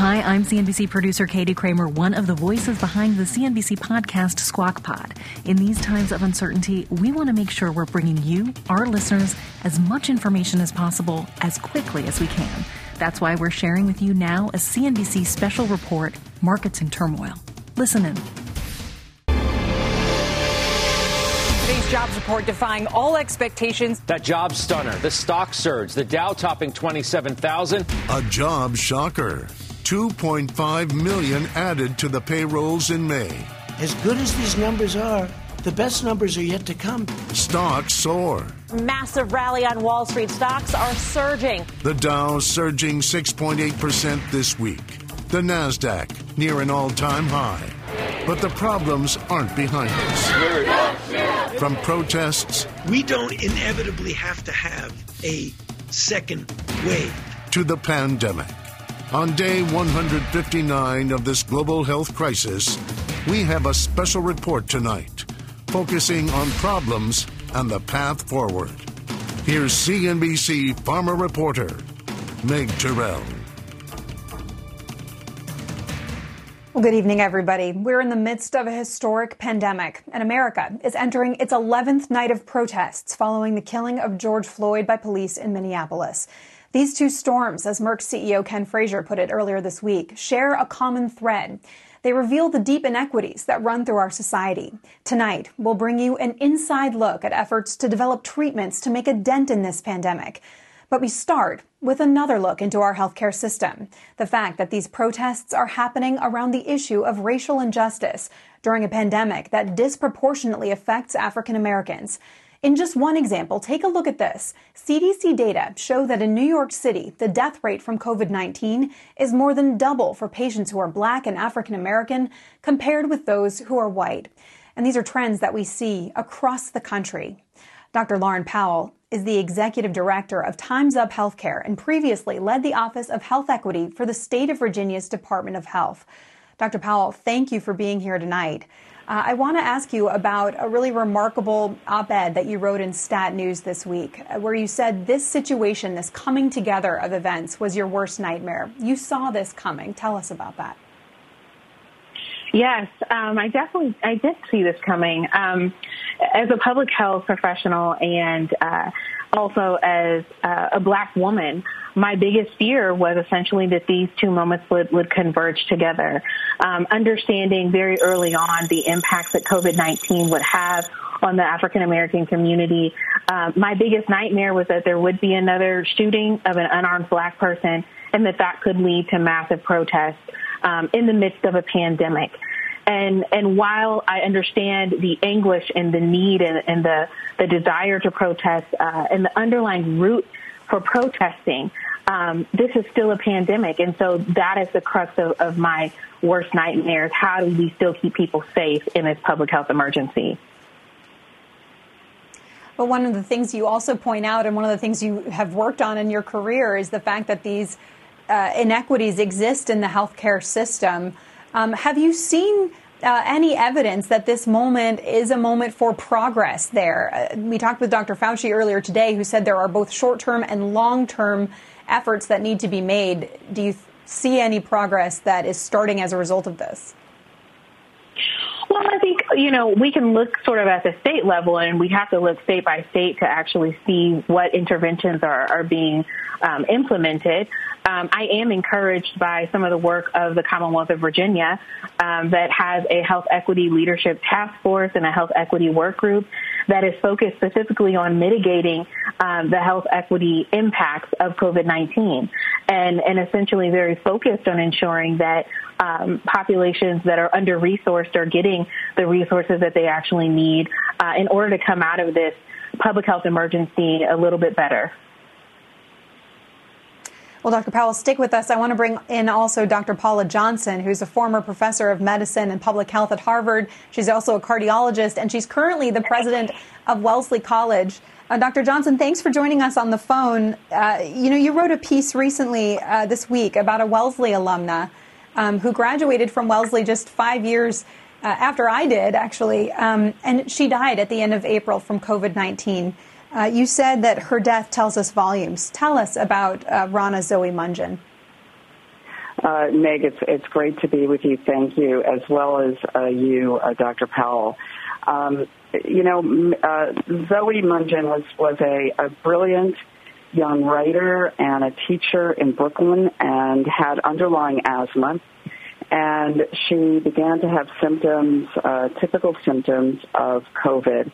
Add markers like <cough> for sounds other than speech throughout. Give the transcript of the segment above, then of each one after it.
Hi, I'm CNBC producer Katie Kramer, one of the voices behind the CNBC podcast Squawk Pod. In these times of uncertainty, we want to make sure we're bringing you, our listeners, as much information as possible as quickly as we can. That's why we're sharing with you now a CNBC special report, Markets in Turmoil. Listen in. Today's jobs report defying all expectations. That job stunner, the stock surge, the Dow topping 27,000. A job shocker. 2.5 million added to the payrolls in May. As good as these numbers are, the best numbers are yet to come. Stocks soar. Massive rally on Wall Street. Stocks are surging. The Dow surging 6.8% this week. The Nasdaq near an all-time high. But the problems aren't behind us. From protests, we don't inevitably have to have a second wave, to the pandemic. On day 159 of this global health crisis, we have a special report tonight focusing on problems and the path forward. Here's CNBC Pharma reporter, Meg Terrell. Well, good evening, everybody. We're in the midst of a historic pandemic, and America is entering its 11th night of protests following the killing of George Floyd by police in Minneapolis. These two storms, as Merck CEO Ken Frazier put it earlier this week, share a common thread. They reveal the deep inequities that run through our society. Tonight, we'll bring you an inside look at efforts to develop treatments to make a dent in this pandemic. But we start with another look into our healthcare system. The fact that these protests are happening around the issue of racial injustice during a pandemic that disproportionately affects African Americans. In just one example, take a look at this. CDC data show that in New York City, the death rate from COVID-19 is more than double for patients who are black and African American compared with those who are white. And these are trends that we see across the country. Dr. Lauren Powell is the executive director of Time's Up Healthcare and previously led the Office of Health Equity for the state of Virginia's Department of Health. Dr. Powell, thank you for being here tonight. Uh, I want to ask you about a really remarkable op ed that you wrote in Stat News this week, uh, where you said this situation, this coming together of events, was your worst nightmare. You saw this coming. Tell us about that. Yes, um, I definitely I did see this coming. Um, as a public health professional and uh, also as uh, a black woman, my biggest fear was essentially that these two moments would, would converge together. Um, understanding very early on the impacts that COVID-19 would have on the African American community. Um, my biggest nightmare was that there would be another shooting of an unarmed black person and that that could lead to massive protests um, in the midst of a pandemic. And, and while I understand the anguish and the need and, and the, the desire to protest uh, and the underlying root for protesting, um, this is still a pandemic. And so that is the crux of, of my worst nightmares. How do we still keep people safe in this public health emergency? But one of the things you also point out, and one of the things you have worked on in your career, is the fact that these uh, inequities exist in the healthcare system. Um, have you seen uh, any evidence that this moment is a moment for progress there? Uh, we talked with Dr. Fauci earlier today, who said there are both short term and long term efforts that need to be made. Do you see any progress that is starting as a result of this? Well, I think, you know, we can look sort of at the state level and we have to look state by state to actually see what interventions are, are being um, implemented. Um, I am encouraged by some of the work of the Commonwealth of Virginia um, that has a health equity leadership task force and a health equity work group that is focused specifically on mitigating um, the health equity impacts of COVID-19 and, and essentially very focused on ensuring that um, populations that are under resourced are getting the resources that they actually need uh, in order to come out of this public health emergency a little bit better. Well, Dr. Powell, stick with us. I want to bring in also Dr. Paula Johnson, who's a former professor of medicine and public health at Harvard. She's also a cardiologist, and she's currently the president of Wellesley College. Uh, Dr. Johnson, thanks for joining us on the phone. Uh, you know, you wrote a piece recently uh, this week about a Wellesley alumna um, who graduated from Wellesley just five years uh, after I did, actually, um, and she died at the end of April from COVID 19. Uh, you said that her death tells us volumes. Tell us about uh, Rana Zoe Mungin. Uh, Meg, it's, it's great to be with you. Thank you, as well as you, Dr. Powell. Um, you know, uh, Zoe Mungin was, was a, a brilliant young writer and a teacher in Brooklyn and had underlying asthma. And she began to have symptoms, uh, typical symptoms of COVID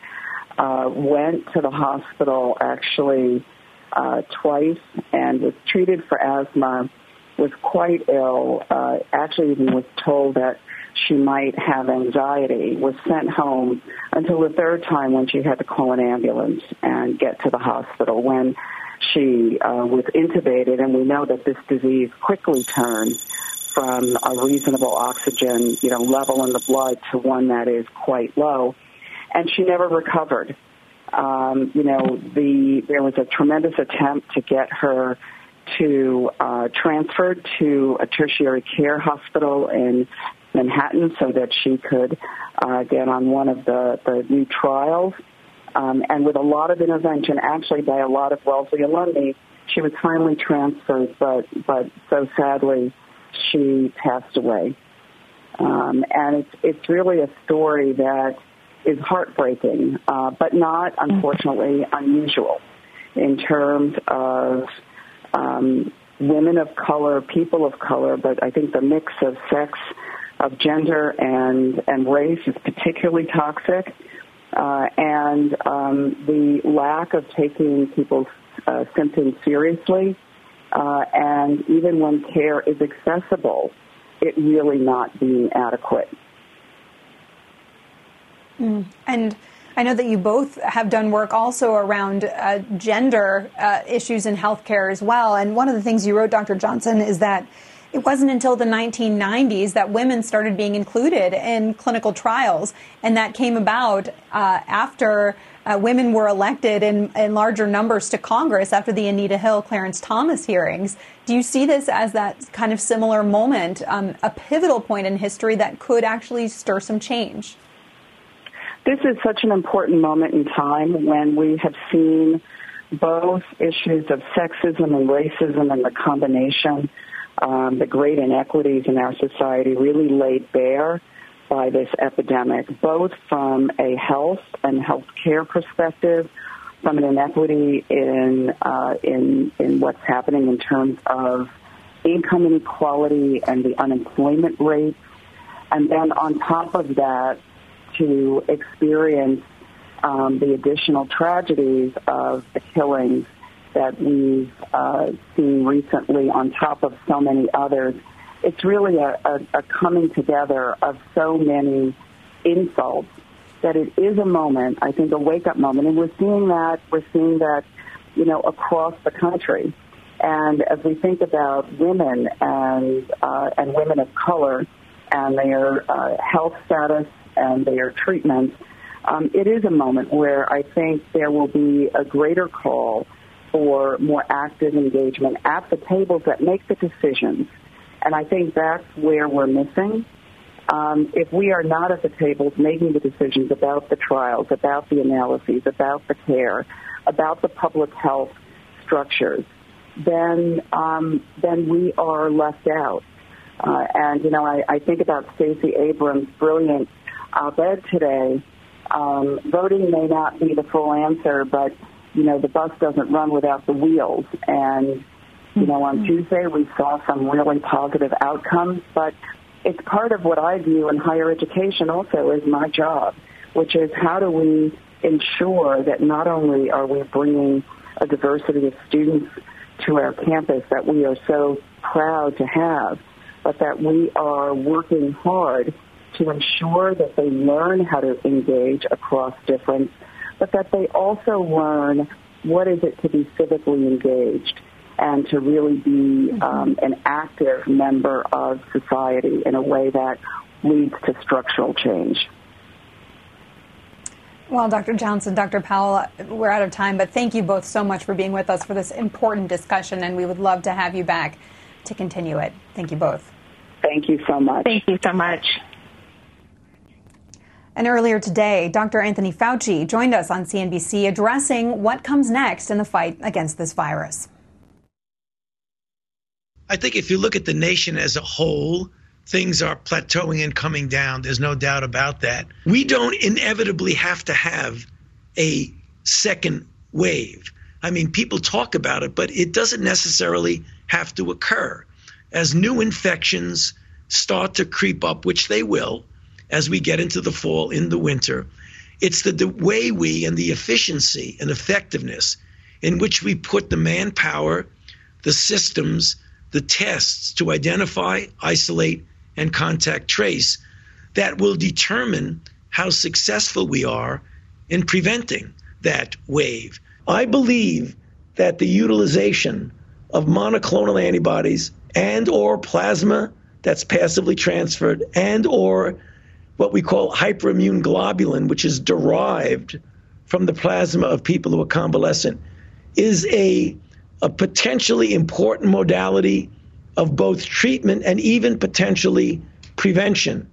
uh, went to the hospital actually uh, twice and was treated for asthma, was quite ill, uh, actually even was told that she might have anxiety, was sent home until the third time when she had to call an ambulance and get to the hospital when she uh, was intubated. And we know that this disease quickly turns from a reasonable oxygen, you know, level in the blood to one that is quite low and she never recovered. Um, you know, the there was a tremendous attempt to get her to uh, transferred to a tertiary care hospital in Manhattan so that she could uh, get on one of the, the new trials. Um, and with a lot of intervention, actually by a lot of Wellesley alumni, she was finally transferred, but but so sadly, she passed away. Um, and it's it's really a story that is heartbreaking, uh, but not, unfortunately, unusual in terms of um, women of color, people of color, but I think the mix of sex, of gender, and, and race is particularly toxic. Uh, and um, the lack of taking people's uh, symptoms seriously, uh, and even when care is accessible, it really not being adequate. Mm. And I know that you both have done work also around uh, gender uh, issues in healthcare as well. And one of the things you wrote, Dr. Johnson, is that it wasn't until the 1990s that women started being included in clinical trials. And that came about uh, after uh, women were elected in, in larger numbers to Congress after the Anita Hill, Clarence Thomas hearings. Do you see this as that kind of similar moment, um, a pivotal point in history that could actually stir some change? This is such an important moment in time when we have seen both issues of sexism and racism and the combination, um, the great inequities in our society really laid bare by this epidemic, both from a health and healthcare perspective, from an inequity in uh, in in what's happening in terms of income inequality and the unemployment rate, and then on top of that, to experience um, the additional tragedies of the killings that we've uh, seen recently on top of so many others. It's really a, a, a coming together of so many insults that it is a moment, I think, a wake-up moment. And we're seeing that, we're seeing that, you know, across the country. And as we think about women and, uh, and women of color and their uh, health status and their treatment, um, it is a moment where I think there will be a greater call for more active engagement at the tables that make the decisions. And I think that's where we're missing. Um, if we are not at the tables making the decisions about the trials, about the analyses, about the care, about the public health structures, then um, then we are left out. Uh, and you know, I, I think about Stacey Abrams' brilliant op-ed today, um, voting may not be the full answer, but you know the bus doesn't run without the wheels. And you know, on mm-hmm. Tuesday we saw some really positive outcomes, but it's part of what I view in higher education also is my job, which is how do we ensure that not only are we bringing a diversity of students to our campus that we are so proud to have, but that we are working hard to ensure that they learn how to engage across difference, but that they also learn what is it to be civically engaged. and to really be um, an active member of society in a way that leads to structural change. Well, Dr. Johnson, Dr. Powell, we're out of time, but thank you both so much for being with us for this important discussion, and we would love to have you back to continue it. Thank you both. Thank you so much. Thank you so much. And earlier today, Dr. Anthony Fauci joined us on CNBC addressing what comes next in the fight against this virus. I think if you look at the nation as a whole, things are plateauing and coming down. There's no doubt about that. We don't inevitably have to have a second wave. I mean, people talk about it, but it doesn't necessarily have to occur. As new infections start to creep up, which they will as we get into the fall, in the winter, it's the, the way we and the efficiency and effectiveness in which we put the manpower, the systems, the tests to identify, isolate, and contact trace that will determine how successful we are in preventing that wave. I believe that the utilization of monoclonal antibodies and or plasma that's passively transferred and or what we call hyperimmune globulin which is derived from the plasma of people who are convalescent is a a potentially important modality of both treatment and even potentially prevention.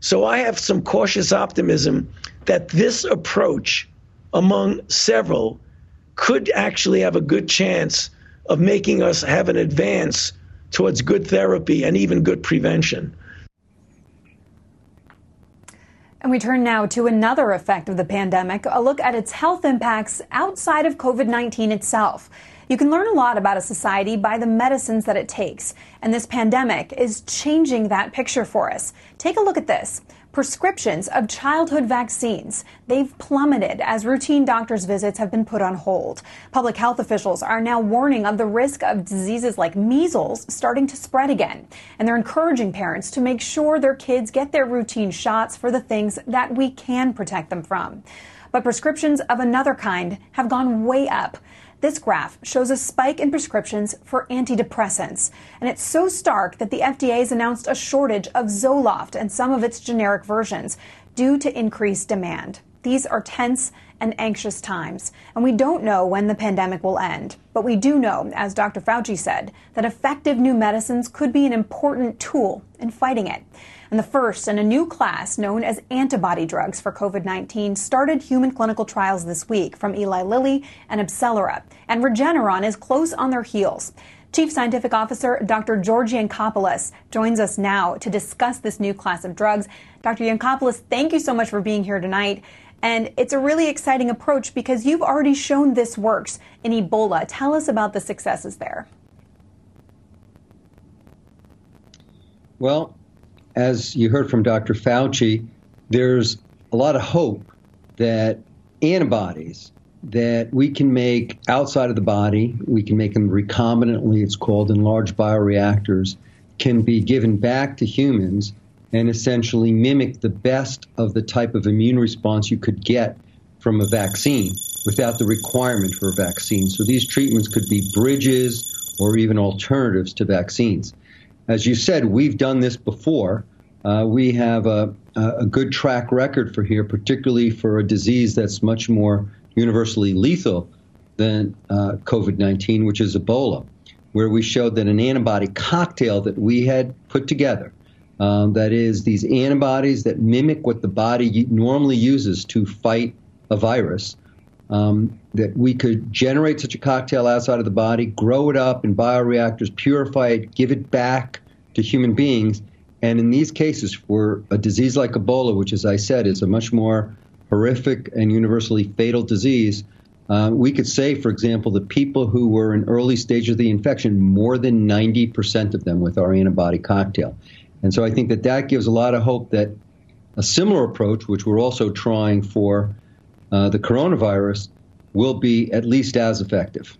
So I have some cautious optimism that this approach, among several, could actually have a good chance of making us have an advance towards good therapy and even good prevention. And we turn now to another effect of the pandemic, a look at its health impacts outside of COVID 19 itself. You can learn a lot about a society by the medicines that it takes, and this pandemic is changing that picture for us. Take a look at this. Prescriptions of childhood vaccines. They've plummeted as routine doctor's visits have been put on hold. Public health officials are now warning of the risk of diseases like measles starting to spread again. And they're encouraging parents to make sure their kids get their routine shots for the things that we can protect them from. But prescriptions of another kind have gone way up. This graph shows a spike in prescriptions for antidepressants. And it's so stark that the FDA has announced a shortage of Zoloft and some of its generic versions due to increased demand. These are tense and anxious times, and we don't know when the pandemic will end. But we do know, as Dr. Fauci said, that effective new medicines could be an important tool in fighting it. And the first in a new class known as antibody drugs for COVID 19 started human clinical trials this week from Eli Lilly and AbCellera. And Regeneron is close on their heels. Chief Scientific Officer Dr. George Yancopoulos joins us now to discuss this new class of drugs. Dr. Yancopoulos, thank you so much for being here tonight. And it's a really exciting approach because you've already shown this works in Ebola. Tell us about the successes there. Well, as you heard from Dr. Fauci, there's a lot of hope that antibodies that we can make outside of the body, we can make them recombinantly, it's called, in large bioreactors, can be given back to humans and essentially mimic the best of the type of immune response you could get from a vaccine without the requirement for a vaccine. So these treatments could be bridges or even alternatives to vaccines. As you said, we've done this before. Uh, we have a, a good track record for here, particularly for a disease that's much more universally lethal than uh, COVID 19, which is Ebola, where we showed that an antibody cocktail that we had put together, um, that is, these antibodies that mimic what the body normally uses to fight a virus, um, that we could generate such a cocktail outside of the body, grow it up in bioreactors, purify it, give it back to human beings. And in these cases, for a disease like Ebola, which, as I said, is a much more horrific and universally fatal disease, uh, we could say, for example, the people who were in early stage of the infection, more than 90% of them with our antibody cocktail. And so I think that that gives a lot of hope that a similar approach, which we're also trying for uh, the coronavirus, will be at least as effective.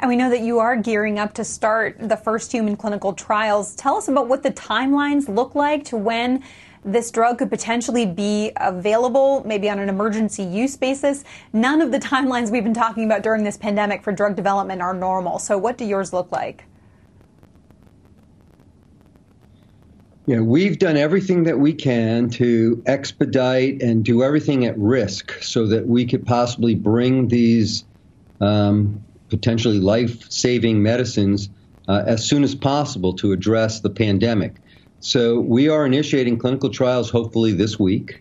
And we know that you are gearing up to start the first human clinical trials. Tell us about what the timelines look like to when this drug could potentially be available, maybe on an emergency use basis. None of the timelines we've been talking about during this pandemic for drug development are normal. So, what do yours look like? Yeah, we've done everything that we can to expedite and do everything at risk so that we could possibly bring these um, potentially life saving medicines uh, as soon as possible to address the pandemic. So we are initiating clinical trials hopefully this week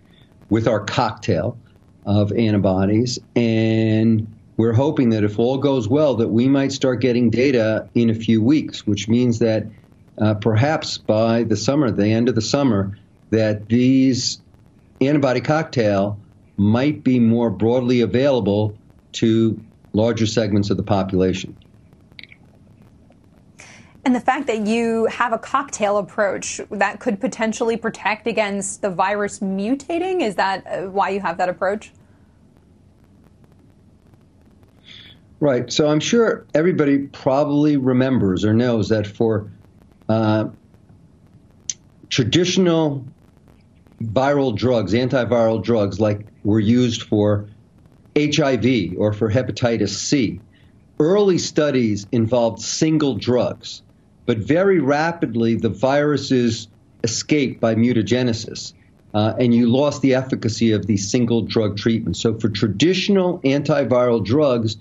with our cocktail of antibodies. And we're hoping that if all goes well, that we might start getting data in a few weeks, which means that uh, perhaps by the summer, the end of the summer, that these antibody cocktail might be more broadly available to larger segments of the population. And the fact that you have a cocktail approach that could potentially protect against the virus mutating, is that uh, why you have that approach? Right. So I'm sure everybody probably remembers or knows that for uh, traditional viral drugs, antiviral drugs, like were used for HIV or for hepatitis C. Early studies involved single drugs, but very rapidly the viruses escaped by mutagenesis, uh, and you lost the efficacy of these single drug treatments. So, for traditional antiviral drugs,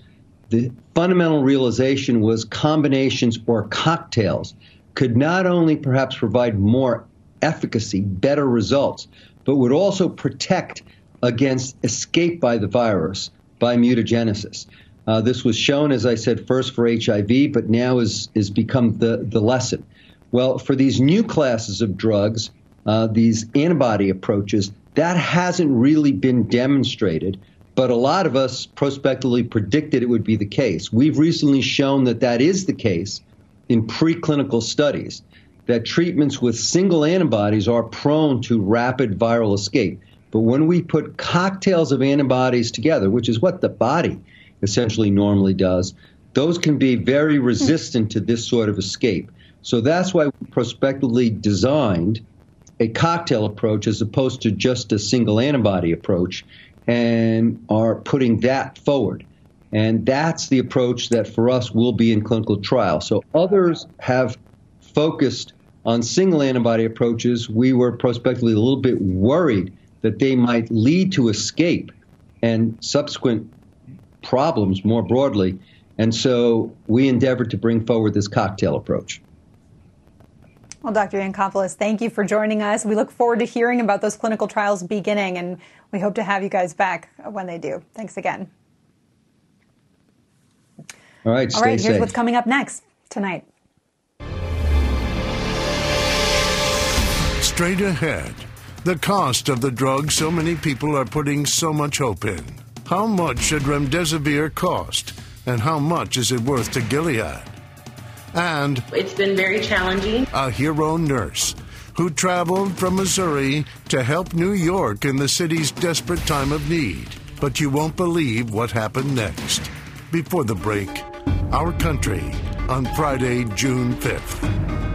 the fundamental realization was combinations or cocktails could not only perhaps provide more efficacy, better results, but would also protect against escape by the virus by mutagenesis. Uh, this was shown, as I said, first for HIV, but now is, is become the, the lesson. Well, for these new classes of drugs, uh, these antibody approaches, that hasn't really been demonstrated, but a lot of us prospectively predicted it would be the case. We've recently shown that that is the case in preclinical studies that treatments with single antibodies are prone to rapid viral escape. But when we put cocktails of antibodies together, which is what the body essentially normally does, those can be very hmm. resistant to this sort of escape. So that's why we prospectively designed a cocktail approach as opposed to just a single antibody approach and are putting that forward. And that's the approach that for us will be in clinical trial. So others have focused on single antibody approaches. We were prospectively a little bit worried that they might lead to escape and subsequent problems more broadly. And so we endeavored to bring forward this cocktail approach. Well, Dr. Yancopoulos, thank you for joining us. We look forward to hearing about those clinical trials beginning, and we hope to have you guys back when they do. Thanks again. All right. All right. Safe. Here's what's coming up next tonight. Straight ahead, the cost of the drug so many people are putting so much hope in. How much should remdesivir cost, and how much is it worth to Gilead? And it's been very challenging. A hero nurse who traveled from Missouri to help New York in the city's desperate time of need. But you won't believe what happened next. Before the break, our country on Friday, June 5th.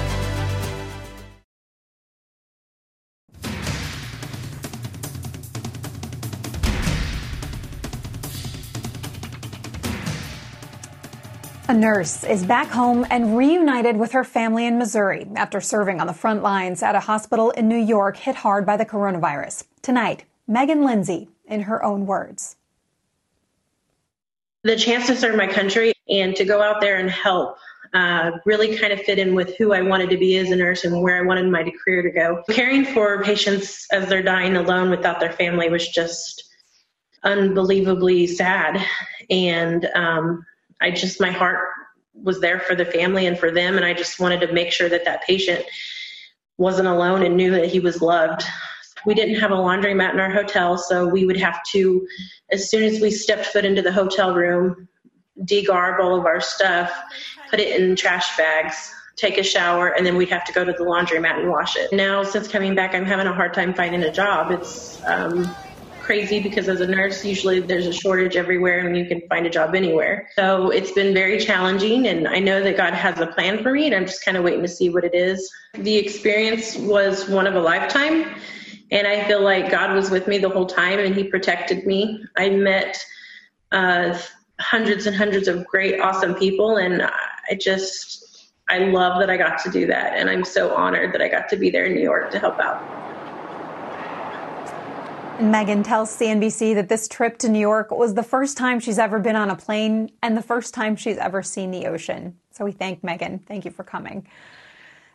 Nurse is back home and reunited with her family in Missouri after serving on the front lines at a hospital in New York hit hard by the coronavirus. Tonight, Megan Lindsay in her own words. The chance to serve my country and to go out there and help uh, really kind of fit in with who I wanted to be as a nurse and where I wanted my career to go. Caring for patients as they're dying alone without their family was just unbelievably sad. And um, I just, my heart was there for the family and for them. And I just wanted to make sure that that patient wasn't alone and knew that he was loved. We didn't have a laundromat in our hotel, so we would have to, as soon as we stepped foot into the hotel room, degarb all of our stuff, put it in trash bags, take a shower, and then we'd have to go to the laundromat and wash it. Now, since coming back, I'm having a hard time finding a job. It's um, crazy because as a nurse, usually there's a shortage everywhere and you can find a job anywhere. So it's been very challenging, and I know that God has a plan for me, and I'm just kind of waiting to see what it is. The experience was one of a lifetime, and I feel like God was with me the whole time and He protected me. I met uh, hundreds and hundreds of great, awesome people, and I just I love that I got to do that, and I'm so honored that I got to be there in New York to help out. Megan tells CNBC that this trip to New York was the first time she's ever been on a plane and the first time she's ever seen the ocean. So we thank Megan. Thank you for coming.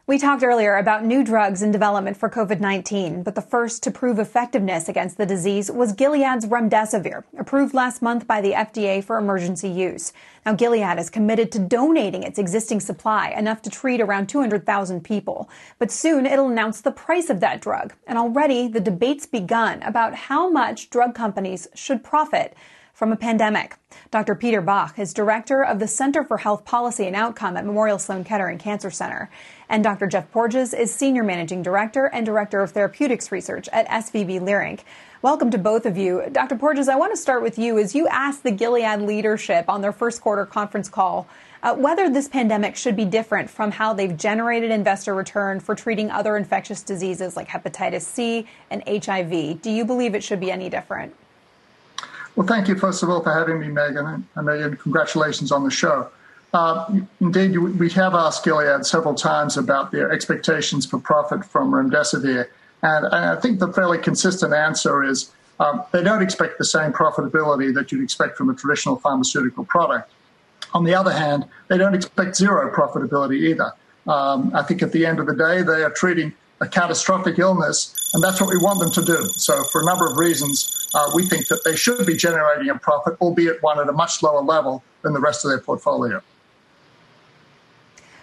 We talked earlier about new drugs in development for COVID-19, but the first to prove effectiveness against the disease was Gilead's remdesivir, approved last month by the FDA for emergency use. Now, Gilead is committed to donating its existing supply, enough to treat around 200,000 people. But soon it'll announce the price of that drug. And already the debate's begun about how much drug companies should profit from a pandemic. Dr. Peter Bach is director of the Center for Health Policy and Outcome at Memorial Sloan Kettering Cancer Center. And Dr. Jeff Porges is senior managing director and director of therapeutics research at SVB Leerink. Welcome to both of you. Dr. Porges, I want to start with you as you asked the Gilead leadership on their first quarter conference call uh, whether this pandemic should be different from how they've generated investor return for treating other infectious diseases like hepatitis C and HIV. Do you believe it should be any different? Well, thank you, first of all, for having me, Megan, and, and congratulations on the show. Uh, indeed, we have asked Gilead several times about their expectations for profit from remdesivir, and I think the fairly consistent answer is um, they don't expect the same profitability that you'd expect from a traditional pharmaceutical product. On the other hand, they don't expect zero profitability either. Um, I think at the end of the day, they are treating a catastrophic illness, and that's what we want them to do. So, for a number of reasons, uh, we think that they should be generating a profit, albeit one at a much lower level than the rest of their portfolio.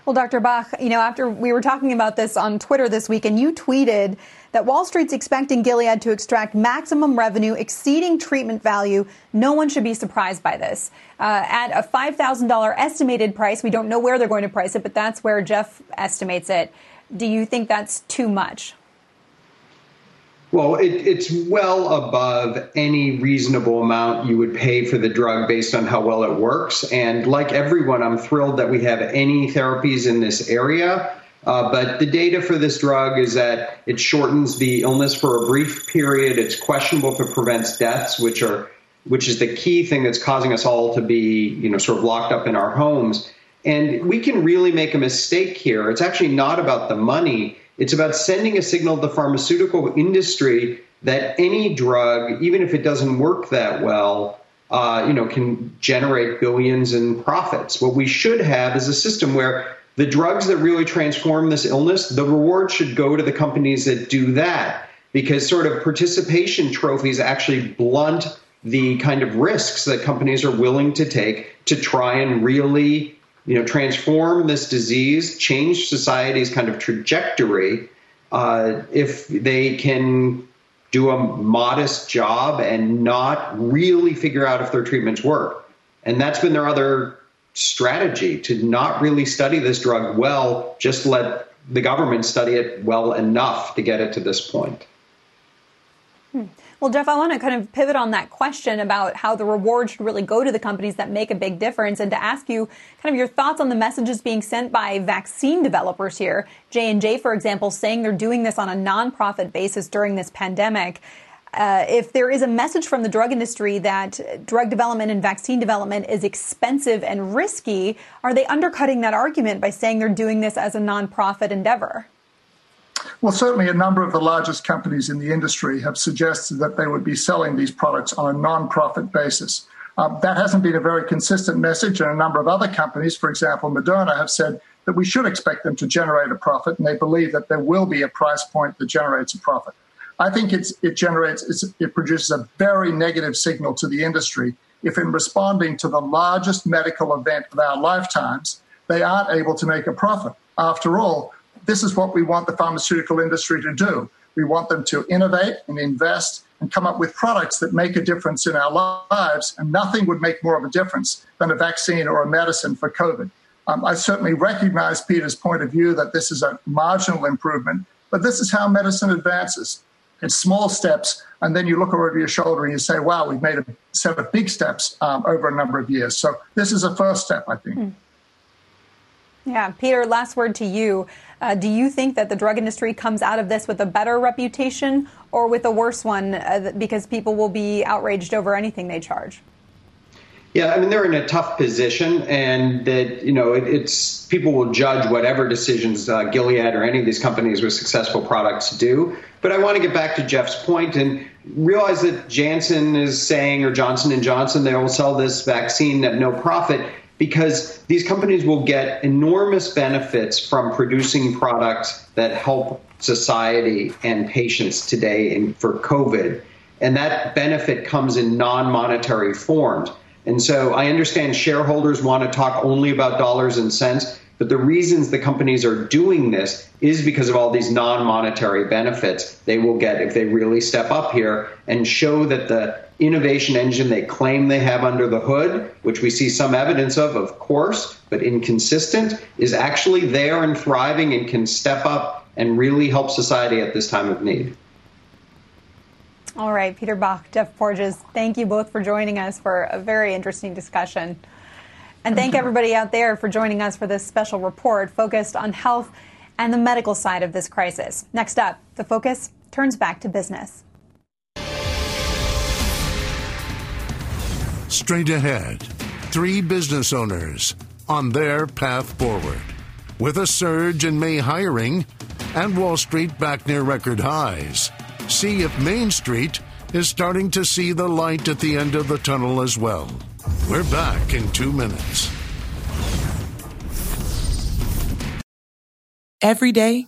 Well, Dr. Bach, you know, after we were talking about this on Twitter this week, and you tweeted that Wall Street's expecting Gilead to extract maximum revenue exceeding treatment value. No one should be surprised by this. Uh, at a $5,000 estimated price, we don't know where they're going to price it, but that's where Jeff estimates it. Do you think that's too much? Well, it, it's well above any reasonable amount you would pay for the drug based on how well it works. And like everyone, I'm thrilled that we have any therapies in this area. Uh, but the data for this drug is that it shortens the illness for a brief period. It's questionable if it prevents deaths, which are which is the key thing that's causing us all to be, you know, sort of locked up in our homes. And we can really make a mistake here. It's actually not about the money. It's about sending a signal to the pharmaceutical industry that any drug, even if it doesn't work that well, uh, you know, can generate billions in profits. What we should have is a system where the drugs that really transform this illness, the reward should go to the companies that do that, because sort of participation trophies actually blunt the kind of risks that companies are willing to take to try and really you know, transform this disease, change society's kind of trajectory, uh, if they can do a modest job and not really figure out if their treatments work. And that's been their other strategy to not really study this drug well, just let the government study it well enough to get it to this point. Hmm. Well, Jeff, I want to kind of pivot on that question about how the reward should really go to the companies that make a big difference and to ask you kind of your thoughts on the messages being sent by vaccine developers here. J&J, for example, saying they're doing this on a nonprofit basis during this pandemic. Uh, if there is a message from the drug industry that drug development and vaccine development is expensive and risky, are they undercutting that argument by saying they're doing this as a nonprofit endeavor? Well, certainly a number of the largest companies in the industry have suggested that they would be selling these products on a non profit basis. Um, that hasn't been a very consistent message, and a number of other companies, for example, Moderna, have said that we should expect them to generate a profit, and they believe that there will be a price point that generates a profit. I think it generates, it produces a very negative signal to the industry if, in responding to the largest medical event of our lifetimes, they aren't able to make a profit. After all, this is what we want the pharmaceutical industry to do. We want them to innovate and invest and come up with products that make a difference in our lives. And nothing would make more of a difference than a vaccine or a medicine for COVID. Um, I certainly recognize Peter's point of view that this is a marginal improvement, but this is how medicine advances. It's small steps, and then you look over your shoulder and you say, wow, we've made a set of big steps um, over a number of years. So this is a first step, I think. Mm. Yeah, Peter, last word to you. Uh, do you think that the drug industry comes out of this with a better reputation or with a worse one uh, because people will be outraged over anything they charge? Yeah, I mean they're in a tough position, and that you know it, it's people will judge whatever decisions uh, Gilead or any of these companies with successful products do. But I want to get back to Jeff's point and realize that Janssen is saying or Johnson and Johnson they will sell this vaccine at no profit because these companies will get enormous benefits from producing products that help society and patients today for COVID. And that benefit comes in non monetary forms. And so I understand shareholders want to talk only about dollars and cents, but the reasons the companies are doing this is because of all these non monetary benefits they will get if they really step up here and show that the innovation engine they claim they have under the hood, which we see some evidence of, of course, but inconsistent, is actually there and thriving and can step up and really help society at this time of need. All right, Peter Bach, Jeff Porges, thank you both for joining us for a very interesting discussion. And thank everybody out there for joining us for this special report focused on health and the medical side of this crisis. Next up, the focus turns back to business. Straight ahead, three business owners on their path forward. With a surge in May hiring and Wall Street back near record highs see if Main Street is starting to see the light at the end of the tunnel as well. We're back in two minutes. Every day,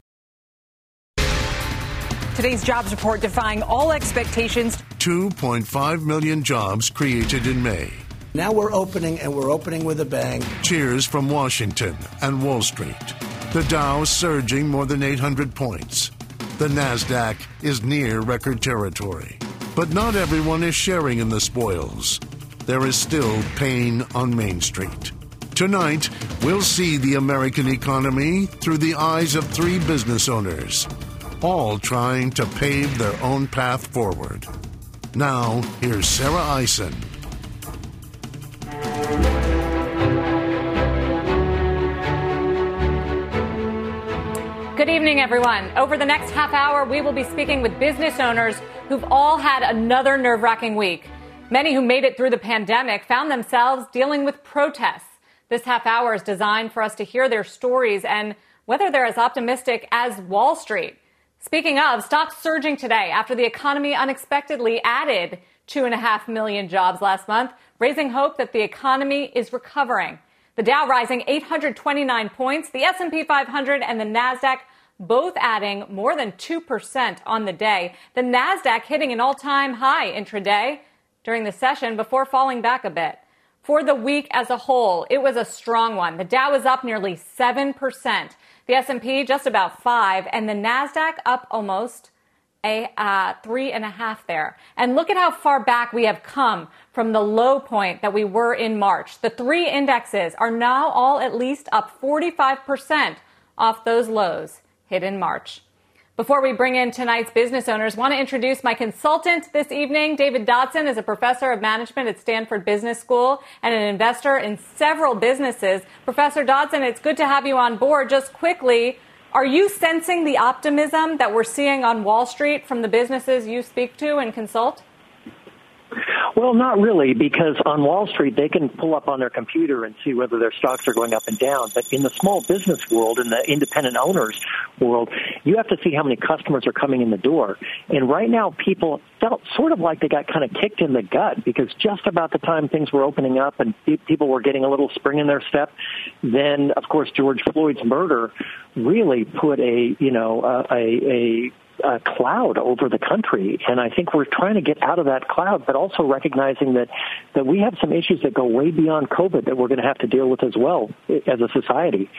Today's jobs report defying all expectations. 2.5 million jobs created in May. Now we're opening, and we're opening with a bang. Cheers from Washington and Wall Street. The Dow surging more than 800 points. The NASDAQ is near record territory. But not everyone is sharing in the spoils. There is still pain on Main Street. Tonight, we'll see the American economy through the eyes of three business owners all trying to pave their own path forward. Now, here's Sarah Eisen. Good evening, everyone. Over the next half hour, we will be speaking with business owners who've all had another nerve wracking week. Many who made it through the pandemic found themselves dealing with protests. This half hour is designed for us to hear their stories and whether they're as optimistic as Wall Street. Speaking of, stocks surging today after the economy unexpectedly added two and a half million jobs last month, raising hope that the economy is recovering. The Dow rising 829 points, the S&P 500 and the Nasdaq both adding more than 2% on the day. The Nasdaq hitting an all-time high intraday during the session before falling back a bit. For the week as a whole, it was a strong one. The Dow was up nearly 7%. The S&P just about 5 and the Nasdaq up almost a uh, three and a half there. And look at how far back we have come from the low point that we were in March. The three indexes are now all at least up 45% off those lows hit in March. Before we bring in tonight's business owners, want to introduce my consultant this evening. David Dodson is a professor of management at Stanford Business School and an investor in several businesses. Professor Dodson, it's good to have you on board. Just quickly, are you sensing the optimism that we're seeing on Wall Street from the businesses you speak to and consult? Well, not really, because on Wall Street they can pull up on their computer and see whether their stocks are going up and down. But in the small business world, in the independent owners world, you have to see how many customers are coming in the door. And right now, people felt sort of like they got kind of kicked in the gut because just about the time things were opening up and people were getting a little spring in their step, then of course George Floyd's murder really put a you know uh, a, a uh, cloud over the country, and I think we're trying to get out of that cloud, but also recognizing that that we have some issues that go way beyond COVID that we're going to have to deal with as well as a society.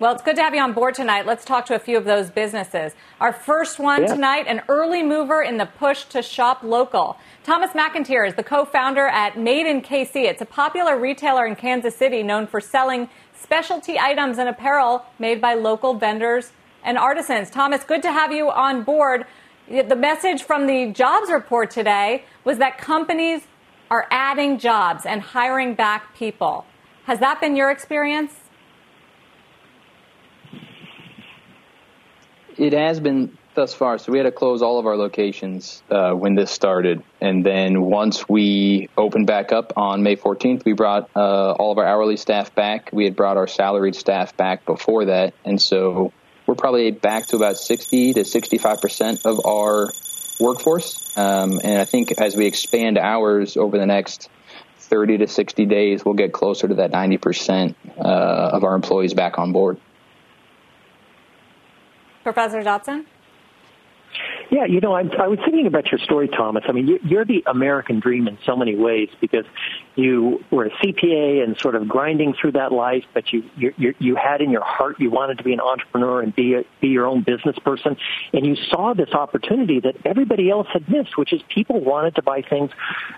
Well, it's good to have you on board tonight. Let's talk to a few of those businesses. Our first one yeah. tonight, an early mover in the push to shop local. Thomas McIntyre is the co-founder at Made in KC. It's a popular retailer in Kansas City known for selling specialty items and apparel made by local vendors and artisans. Thomas, good to have you on board. The message from the jobs report today was that companies are adding jobs and hiring back people. Has that been your experience? It has been thus far. So we had to close all of our locations uh, when this started, and then once we opened back up on May 14th, we brought uh, all of our hourly staff back. We had brought our salaried staff back before that, and so we're probably back to about 60 to 65 percent of our workforce. Um, and I think as we expand hours over the next 30 to 60 days, we'll get closer to that 90 percent uh, of our employees back on board. Professor Dodson? Yeah, you know, I, I was thinking about your story, Thomas. I mean, you're the American dream in so many ways because you were a CPA and sort of grinding through that life, but you you you had in your heart you wanted to be an entrepreneur and be a, be your own business person, and you saw this opportunity that everybody else had missed, which is people wanted to buy things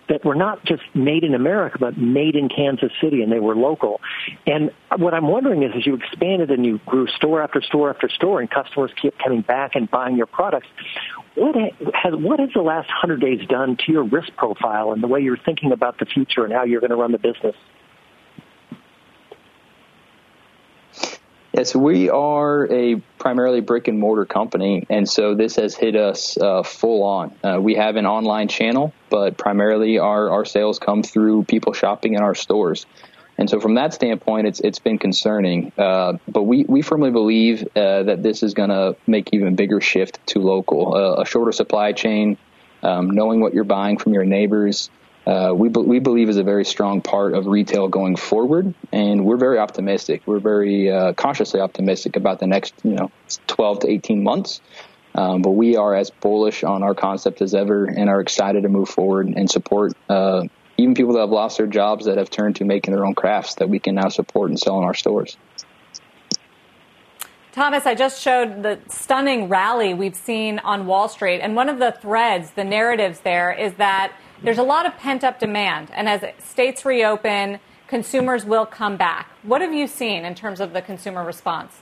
that were not just made in America but made in Kansas City, and they were local. And what I'm wondering is, as you expanded and you grew store after store after store, and customers kept coming back and buying your products what has what has the last hundred days done to your risk profile and the way you're thinking about the future and how you're going to run the business? Yes, we are a primarily brick and mortar company, and so this has hit us uh, full on. Uh, we have an online channel, but primarily our, our sales come through people shopping in our stores. And so, from that standpoint, it's it's been concerning. Uh, but we, we firmly believe uh, that this is going to make even bigger shift to local, uh, a shorter supply chain, um, knowing what you're buying from your neighbors. Uh, we be, we believe is a very strong part of retail going forward, and we're very optimistic. We're very uh, cautiously optimistic about the next you know 12 to 18 months. Um, but we are as bullish on our concept as ever, and are excited to move forward and support uh, even people that have lost their jobs that have turned to making their own crafts that we can now support and sell in our stores. Thomas, I just showed the stunning rally we've seen on Wall Street. And one of the threads, the narratives there, is that there's a lot of pent up demand. And as states reopen, consumers will come back. What have you seen in terms of the consumer response?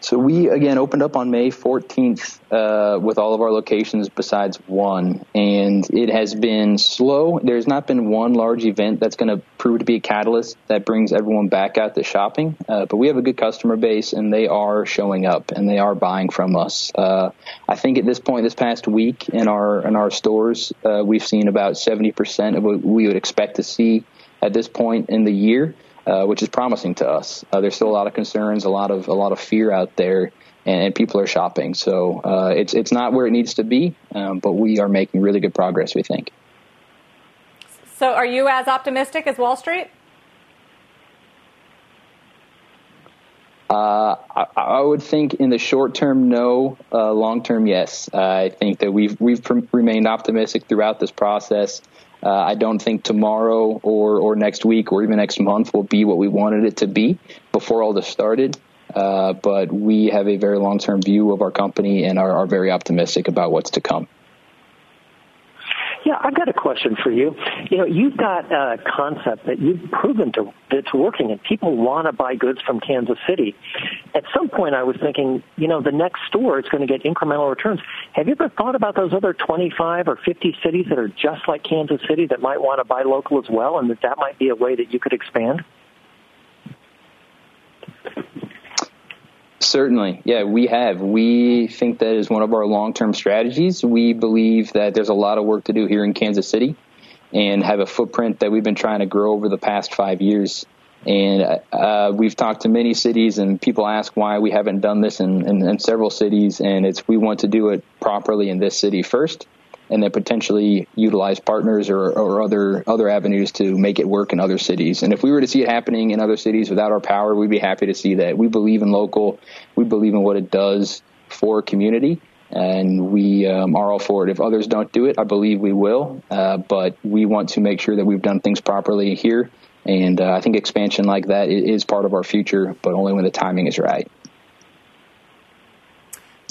So we again opened up on May 14th uh, with all of our locations besides one, and it has been slow. There's not been one large event that's going to prove to be a catalyst that brings everyone back out to shopping. Uh, but we have a good customer base, and they are showing up and they are buying from us. Uh, I think at this point, this past week in our in our stores, uh, we've seen about 70% of what we would expect to see at this point in the year uh, which is promising to us. Uh, there's still a lot of concerns, a lot of a lot of fear out there, and, and people are shopping. So uh, it's it's not where it needs to be, um, but we are making really good progress. We think. So, are you as optimistic as Wall Street? Uh, I, I, would think in the short term, no. Uh, long term, yes. Uh, I think that we've we've pr- remained optimistic throughout this process. Uh, I don't think tomorrow or, or next week or even next month will be what we wanted it to be before all this started. Uh, but we have a very long term view of our company and are, are very optimistic about what's to come. Yeah, I've got a question for you. You know, you've got a concept that you've proven to that's working, and people want to buy goods from Kansas City. At some point, I was thinking, you know, the next store is going to get incremental returns. Have you ever thought about those other 25 or 50 cities that are just like Kansas City that might want to buy local as well, and that that might be a way that you could expand? Certainly. Yeah, we have. We think that is one of our long term strategies. We believe that there's a lot of work to do here in Kansas City and have a footprint that we've been trying to grow over the past five years. And uh, we've talked to many cities, and people ask why we haven't done this in, in, in several cities. And it's we want to do it properly in this city first and then potentially utilize partners or, or other other avenues to make it work in other cities. And if we were to see it happening in other cities without our power, we'd be happy to see that. We believe in local. We believe in what it does for a community. And we um, are all for it. If others don't do it, I believe we will. Uh, but we want to make sure that we've done things properly here. And uh, I think expansion like that is part of our future, but only when the timing is right.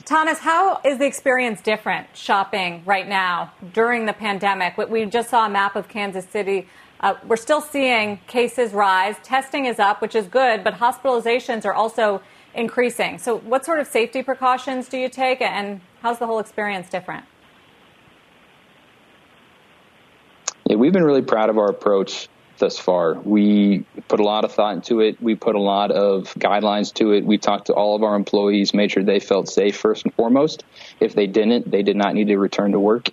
Thomas, how is the experience different shopping right now during the pandemic? We just saw a map of Kansas City. Uh, we're still seeing cases rise. Testing is up, which is good, but hospitalizations are also increasing. So, what sort of safety precautions do you take, and how's the whole experience different? Yeah, we've been really proud of our approach thus far. We put a lot of thought into it. We put a lot of guidelines to it. We talked to all of our employees, made sure they felt safe first and foremost. If they didn't, they did not need to return to work.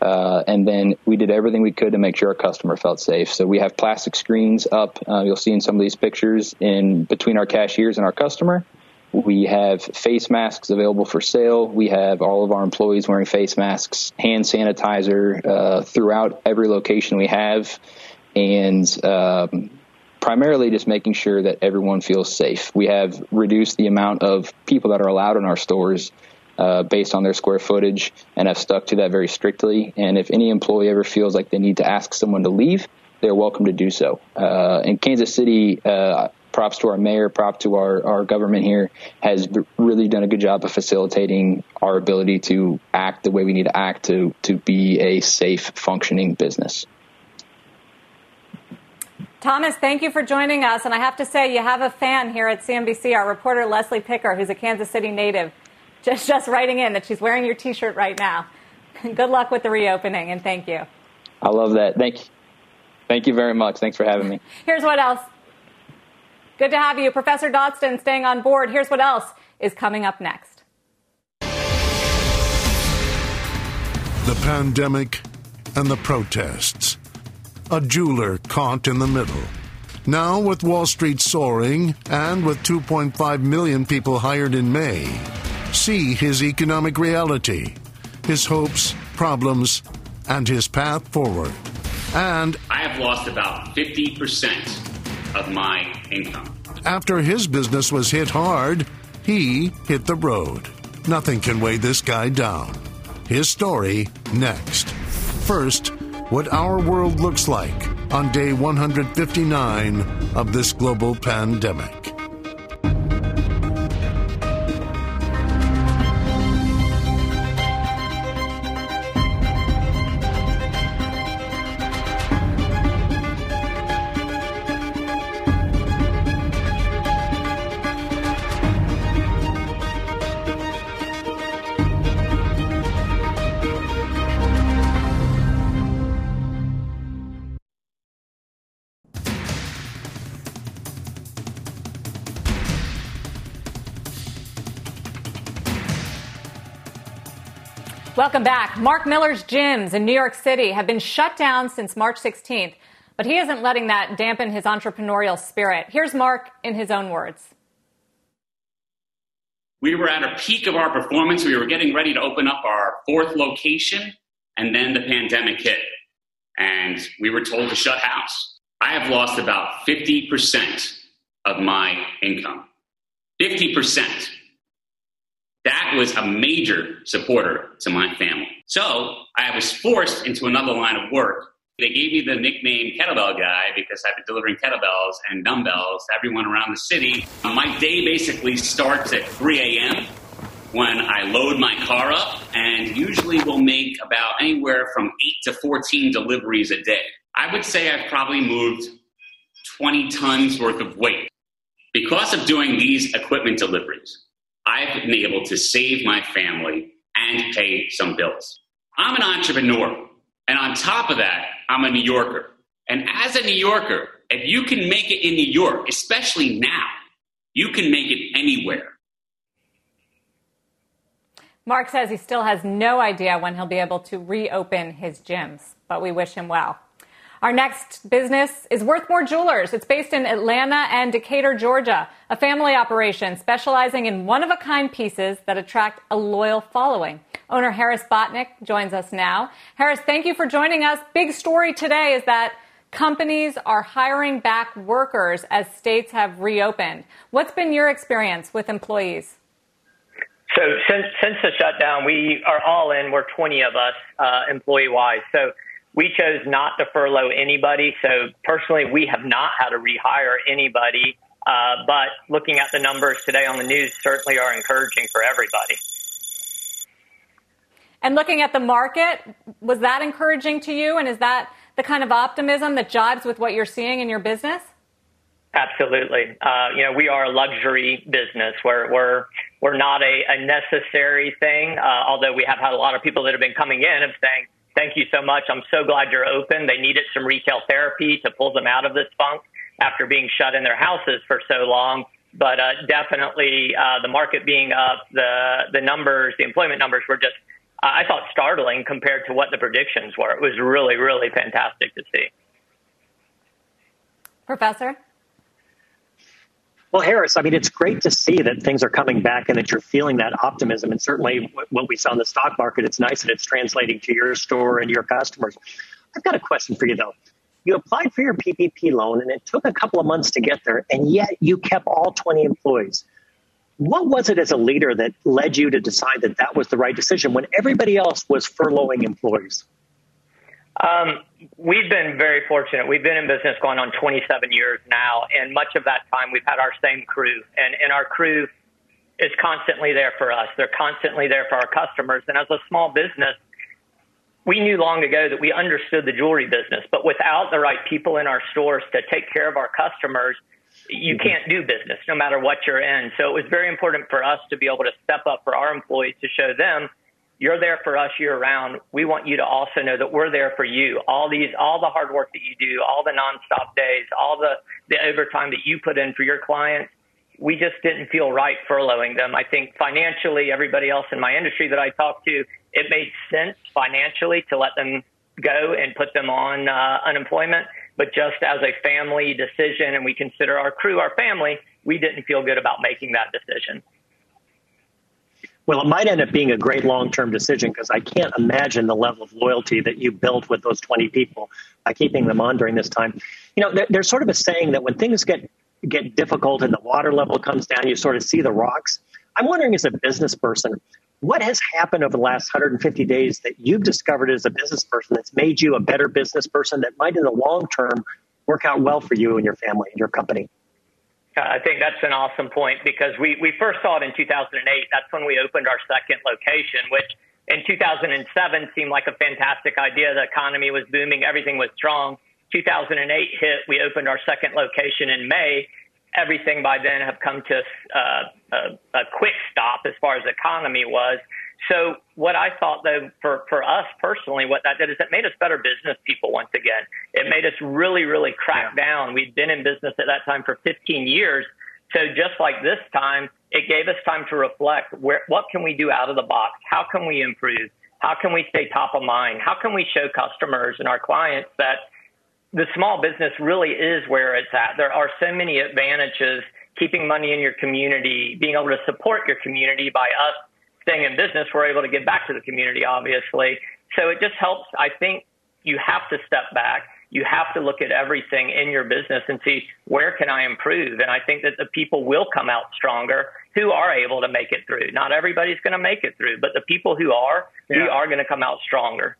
Uh, and then we did everything we could to make sure our customer felt safe. So we have plastic screens up. Uh, you'll see in some of these pictures in between our cashiers and our customer. We have face masks available for sale. We have all of our employees wearing face masks, hand sanitizer uh, throughout every location we have and um, primarily just making sure that everyone feels safe. We have reduced the amount of people that are allowed in our stores uh, based on their square footage and have stuck to that very strictly. And if any employee ever feels like they need to ask someone to leave, they're welcome to do so. Uh, in Kansas City, uh, props to our mayor, prop to our, our government here, has really done a good job of facilitating our ability to act the way we need to act to, to be a safe, functioning business. Thomas, thank you for joining us. And I have to say, you have a fan here at CNBC, our reporter Leslie Picker, who's a Kansas City native, just, just writing in that she's wearing your t shirt right now. <laughs> Good luck with the reopening, and thank you. I love that. Thank you. Thank you very much. Thanks for having me. <laughs> Here's what else. Good to have you. Professor Dodson staying on board. Here's what else is coming up next. The pandemic and the protests a jeweler caught in the middle. Now, with Wall Street soaring and with 2.5 million people hired in May, see his economic reality, his hopes, problems, and his path forward. And I have lost about 50% of my income. After his business was hit hard, he hit the road. Nothing can weigh this guy down. His story next. First, what our world looks like on day 159 of this global pandemic. Welcome back. Mark Miller's gyms in New York City have been shut down since March 16th, but he isn't letting that dampen his entrepreneurial spirit. Here's Mark in his own words. We were at a peak of our performance. We were getting ready to open up our fourth location, and then the pandemic hit, and we were told to shut house. I have lost about 50% of my income. 50% was a major supporter to my family. So I was forced into another line of work. They gave me the nickname Kettlebell Guy because I've been delivering kettlebells and dumbbells to everyone around the city. My day basically starts at 3 a.m. when I load my car up and usually will make about anywhere from 8 to 14 deliveries a day. I would say I've probably moved 20 tons worth of weight because of doing these equipment deliveries. I've been able to save my family and pay some bills. I'm an entrepreneur. And on top of that, I'm a New Yorker. And as a New Yorker, if you can make it in New York, especially now, you can make it anywhere. Mark says he still has no idea when he'll be able to reopen his gyms, but we wish him well. Our next business is Worthmore Jewelers. It's based in Atlanta and Decatur, Georgia, a family operation specializing in one of a kind pieces that attract a loyal following. Owner Harris Botnick joins us now. Harris, thank you for joining us. Big story today is that companies are hiring back workers as states have reopened. What's been your experience with employees? So since since the shutdown, we are all in. We're 20 of us, uh, employee wise. So we chose not to furlough anybody. So personally, we have not had to rehire anybody. Uh, but looking at the numbers today on the news certainly are encouraging for everybody. And looking at the market, was that encouraging to you? And is that the kind of optimism that jibes with what you're seeing in your business? Absolutely. Uh, you know, we are a luxury business. We're we're we're not a, a necessary thing. Uh, although we have had a lot of people that have been coming in and saying, thank you so much. I'm so glad you're open. They needed some retail therapy to pull them out of this funk after being shut in their houses for so long. But uh, definitely, uh, the market being up, the the numbers, the employment numbers were just, uh, I thought, startling compared to what the predictions were. It was really, really fantastic to see. Professor. Well, Harris, I mean, it's great to see that things are coming back and that you're feeling that optimism. And certainly what we saw in the stock market, it's nice that it's translating to your store and your customers. I've got a question for you, though. You applied for your PPP loan and it took a couple of months to get there, and yet you kept all 20 employees. What was it as a leader that led you to decide that that was the right decision when everybody else was furloughing employees? Um, we've been very fortunate. We've been in business going on 27 years now, and much of that time we've had our same crew, and, and our crew is constantly there for us. They're constantly there for our customers. And as a small business, we knew long ago that we understood the jewelry business, but without the right people in our stores to take care of our customers, you mm-hmm. can't do business no matter what you're in. So it was very important for us to be able to step up for our employees to show them you're there for us year round. We want you to also know that we're there for you. All these, all the hard work that you do, all the nonstop days, all the, the overtime that you put in for your clients, we just didn't feel right furloughing them. I think financially, everybody else in my industry that I talked to, it made sense financially to let them go and put them on uh, unemployment. But just as a family decision, and we consider our crew our family, we didn't feel good about making that decision. Well, it might end up being a great long term decision because I can't imagine the level of loyalty that you built with those 20 people by keeping them on during this time. You know, there's sort of a saying that when things get get difficult and the water level comes down, you sort of see the rocks. I'm wondering, as a business person, what has happened over the last 150 days that you've discovered as a business person that's made you a better business person that might, in the long term, work out well for you and your family and your company? I think that's an awesome point because we, we first saw it in 2008. That's when we opened our second location, which in 2007 seemed like a fantastic idea. The economy was booming, everything was strong. 2008 hit, we opened our second location in May. Everything by then have come to uh, a, a quick stop as far as economy was. So what I thought though for, for us personally, what that did is it made us better business people once again. It made us really, really crack yeah. down. We'd been in business at that time for 15 years. So just like this time, it gave us time to reflect where, what can we do out of the box? How can we improve? How can we stay top of mind? How can we show customers and our clients that the small business really is where it's at? There are so many advantages keeping money in your community, being able to support your community by us staying in business. We're able to give back to the community, obviously. So it just helps. I think you have to step back. You have to look at everything in your business and see where can I improve. And I think that the people will come out stronger who are able to make it through. Not everybody's going to make it through, but the people who are, yeah. we are going to come out stronger.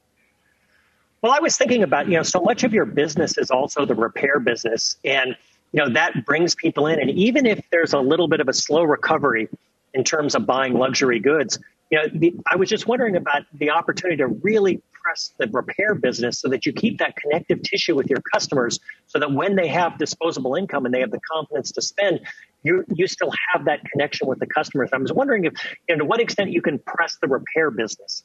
Well, I was thinking about, you know, so much of your business is also the repair business. And, you know, that brings people in. And even if there's a little bit of a slow recovery in terms of buying luxury goods, you know, the, I was just wondering about the opportunity to really press the repair business so that you keep that connective tissue with your customers so that when they have disposable income and they have the confidence to spend, you you still have that connection with the customers. I was wondering if, you know, to what extent you can press the repair business.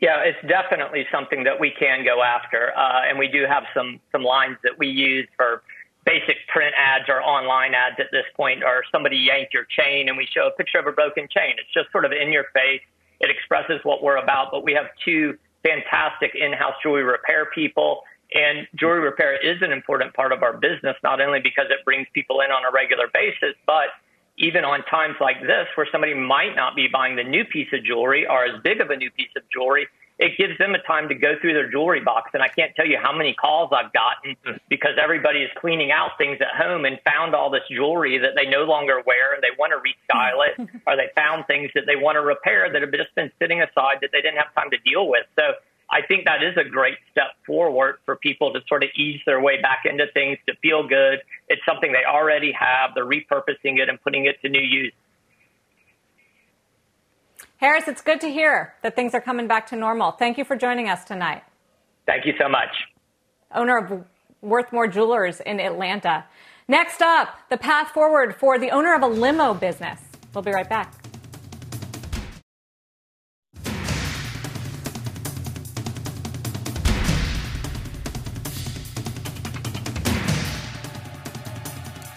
Yeah, it's definitely something that we can go after, uh, and we do have some some lines that we use for basic print ads or online ads at this point, or somebody yanked your chain and we show a picture of a broken chain. It's just sort of in your face. It expresses what we're about, but we have two fantastic in-house jewelry repair people. And jewelry repair is an important part of our business, not only because it brings people in on a regular basis, but even on times like this where somebody might not be buying the new piece of jewelry or as big of a new piece of jewelry, it gives them a time to go through their jewelry box. And I can't tell you how many calls I've gotten hmm. because everybody is cleaning out things at home and found all this jewelry that they no longer wear and they want to restyle it, <laughs> or they found things that they want to repair that have just been sitting aside that they didn't have time to deal with. So I think that is a great step forward for people to sort of ease their way back into things, to feel good. It's something they already have. They're repurposing it and putting it to new use. Harris, it's good to hear that things are coming back to normal. Thank you for joining us tonight. Thank you so much. Owner of Worthmore Jewelers in Atlanta. Next up, the path forward for the owner of a limo business. We'll be right back.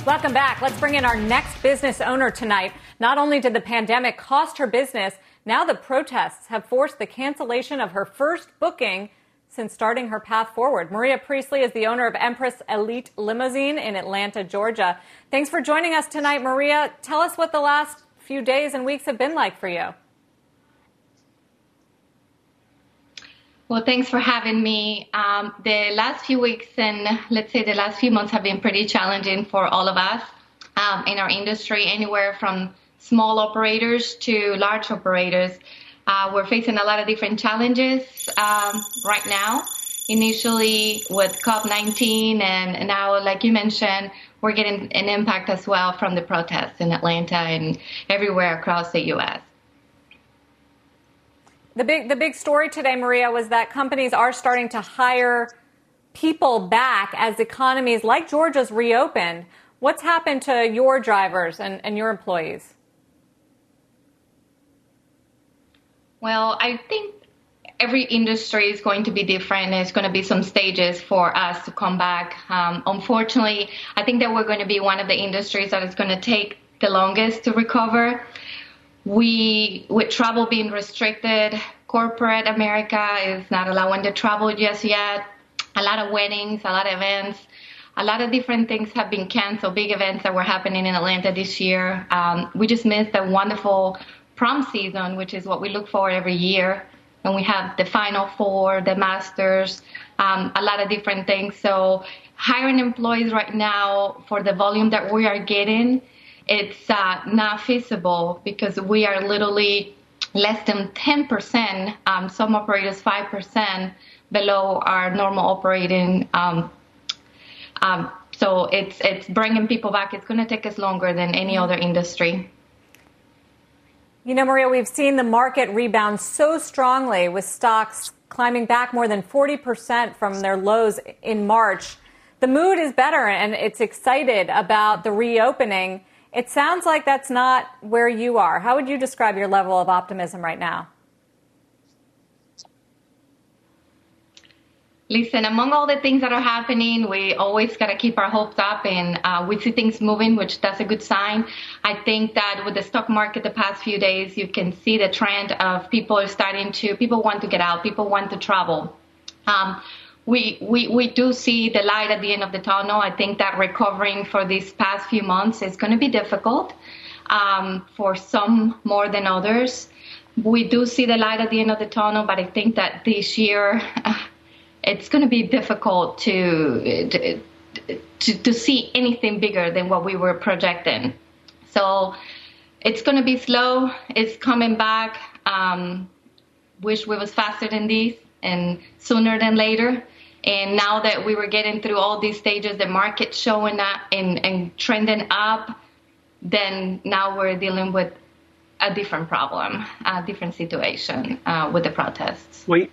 Welcome back. Let's bring in our next business owner tonight. Not only did the pandemic cost her business, now the protests have forced the cancellation of her first booking since starting her path forward. Maria Priestley is the owner of Empress Elite Limousine in Atlanta, Georgia. Thanks for joining us tonight, Maria. Tell us what the last few days and weeks have been like for you. Well, thanks for having me. Um, the last few weeks and let's say the last few months have been pretty challenging for all of us um, in our industry, anywhere from small operators to large operators. Uh, we're facing a lot of different challenges um, right now. Initially with COVID-19 and now, like you mentioned, we're getting an impact as well from the protests in Atlanta and everywhere across the U.S. The big the big story today, Maria, was that companies are starting to hire people back as economies like Georgia's reopened. What's happened to your drivers and, and your employees? Well, I think every industry is going to be different. There's going to be some stages for us to come back. Um, unfortunately, I think that we're going to be one of the industries that is going to take the longest to recover we with travel being restricted corporate america is not allowing to travel just yet a lot of weddings a lot of events a lot of different things have been canceled big events that were happening in atlanta this year um, we just missed a wonderful prom season which is what we look for every year and we have the final four the masters um, a lot of different things so hiring employees right now for the volume that we are getting it's uh, not feasible because we are literally less than 10%, um, some operators 5% below our normal operating. Um, um, so it's it's bringing people back. It's going to take us longer than any other industry. You know, Maria, we've seen the market rebound so strongly with stocks climbing back more than 40% from their lows in March. The mood is better and it's excited about the reopening. It sounds like that's not where you are. How would you describe your level of optimism right now? Listen, among all the things that are happening, we always got to keep our hopes up and uh, we see things moving, which that's a good sign. I think that with the stock market the past few days, you can see the trend of people are starting to, people want to get out, people want to travel. Um, we, we, we do see the light at the end of the tunnel. I think that recovering for these past few months is going to be difficult um, for some more than others. We do see the light at the end of the tunnel, but I think that this year, <laughs> it's going to be difficult to, to, to see anything bigger than what we were projecting. So it's going to be slow. It's coming back. Um, wish we was faster than this and sooner than later. And now that we were getting through all these stages, the market showing up and, and trending up, then now we're dealing with a different problem, a different situation uh, with the protests. Wait,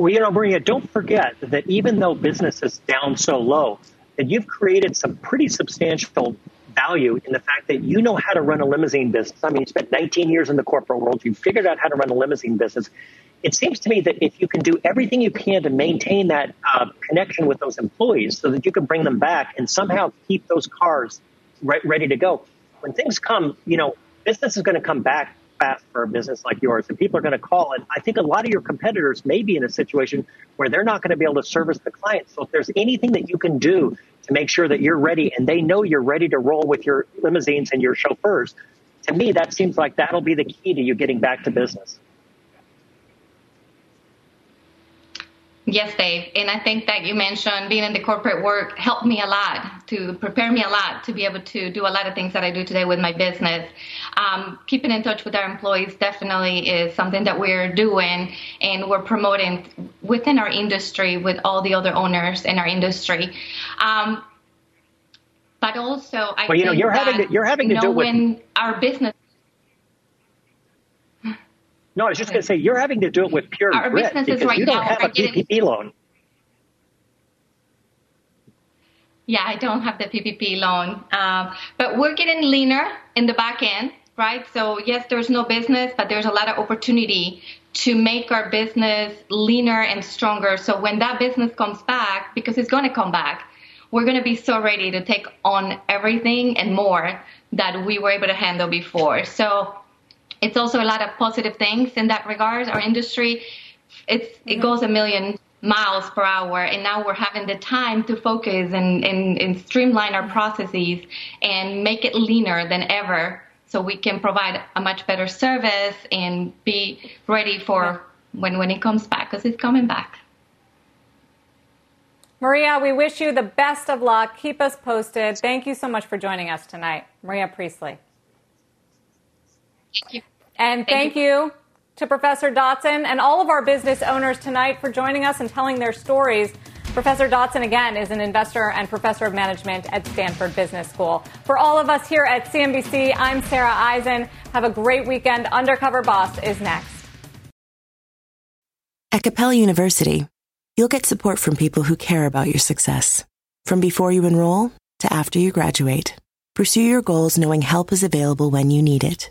well, you know, Maria, don't forget that even though business is down so low, that you've created some pretty substantial value in the fact that you know how to run a limousine business. I mean, you spent 19 years in the corporate world. You figured out how to run a limousine business. It seems to me that if you can do everything you can to maintain that uh, connection with those employees so that you can bring them back and somehow keep those cars re- ready to go, when things come, you know, business is going to come back fast for a business like yours, and people are going to call. And I think a lot of your competitors may be in a situation where they're not going to be able to service the clients. So if there's anything that you can do to make sure that you're ready and they know you're ready to roll with your limousines and your chauffeurs, to me, that seems like that'll be the key to you getting back to business. Yes, Dave. And I think that you mentioned being in the corporate work helped me a lot to prepare me a lot to be able to do a lot of things that I do today with my business. Um, keeping in touch with our employees definitely is something that we're doing and we're promoting within our industry with all the other owners in our industry. Um, but also, I well, you know, you're having to, you're having to do with when our business no, I was just going to say you're having to do it with pure Our grit because right you don't now have are a PPP loan. Yeah, I don't have the PPP loan, um, but we're getting leaner in the back end, right? So yes, there's no business, but there's a lot of opportunity to make our business leaner and stronger. So when that business comes back, because it's going to come back, we're going to be so ready to take on everything and more that we were able to handle before. So it's also a lot of positive things in that regard. Our industry, it's it goes a million miles per hour, and now we're having the time to focus and, and, and streamline our processes and make it leaner than ever, so we can provide a much better service and be ready for when when it comes back, because it's coming back. Maria, we wish you the best of luck. Keep us posted. Thank you so much for joining us tonight. Maria Priestley. Thank you. And thank, you. to Professor Dodson and all of our business owners tonight for joining us and telling their stories. Professor Dodson, again, is an investor and professor of management at Stanford Business School. For all of us here at CNBC, I'm Sarah Eisen. Have a great weekend. Undercover Boss is next. At Capella University, you'll get support from people who care about your success. From before you enroll to after you graduate, pursue your goals knowing help is available when you need it.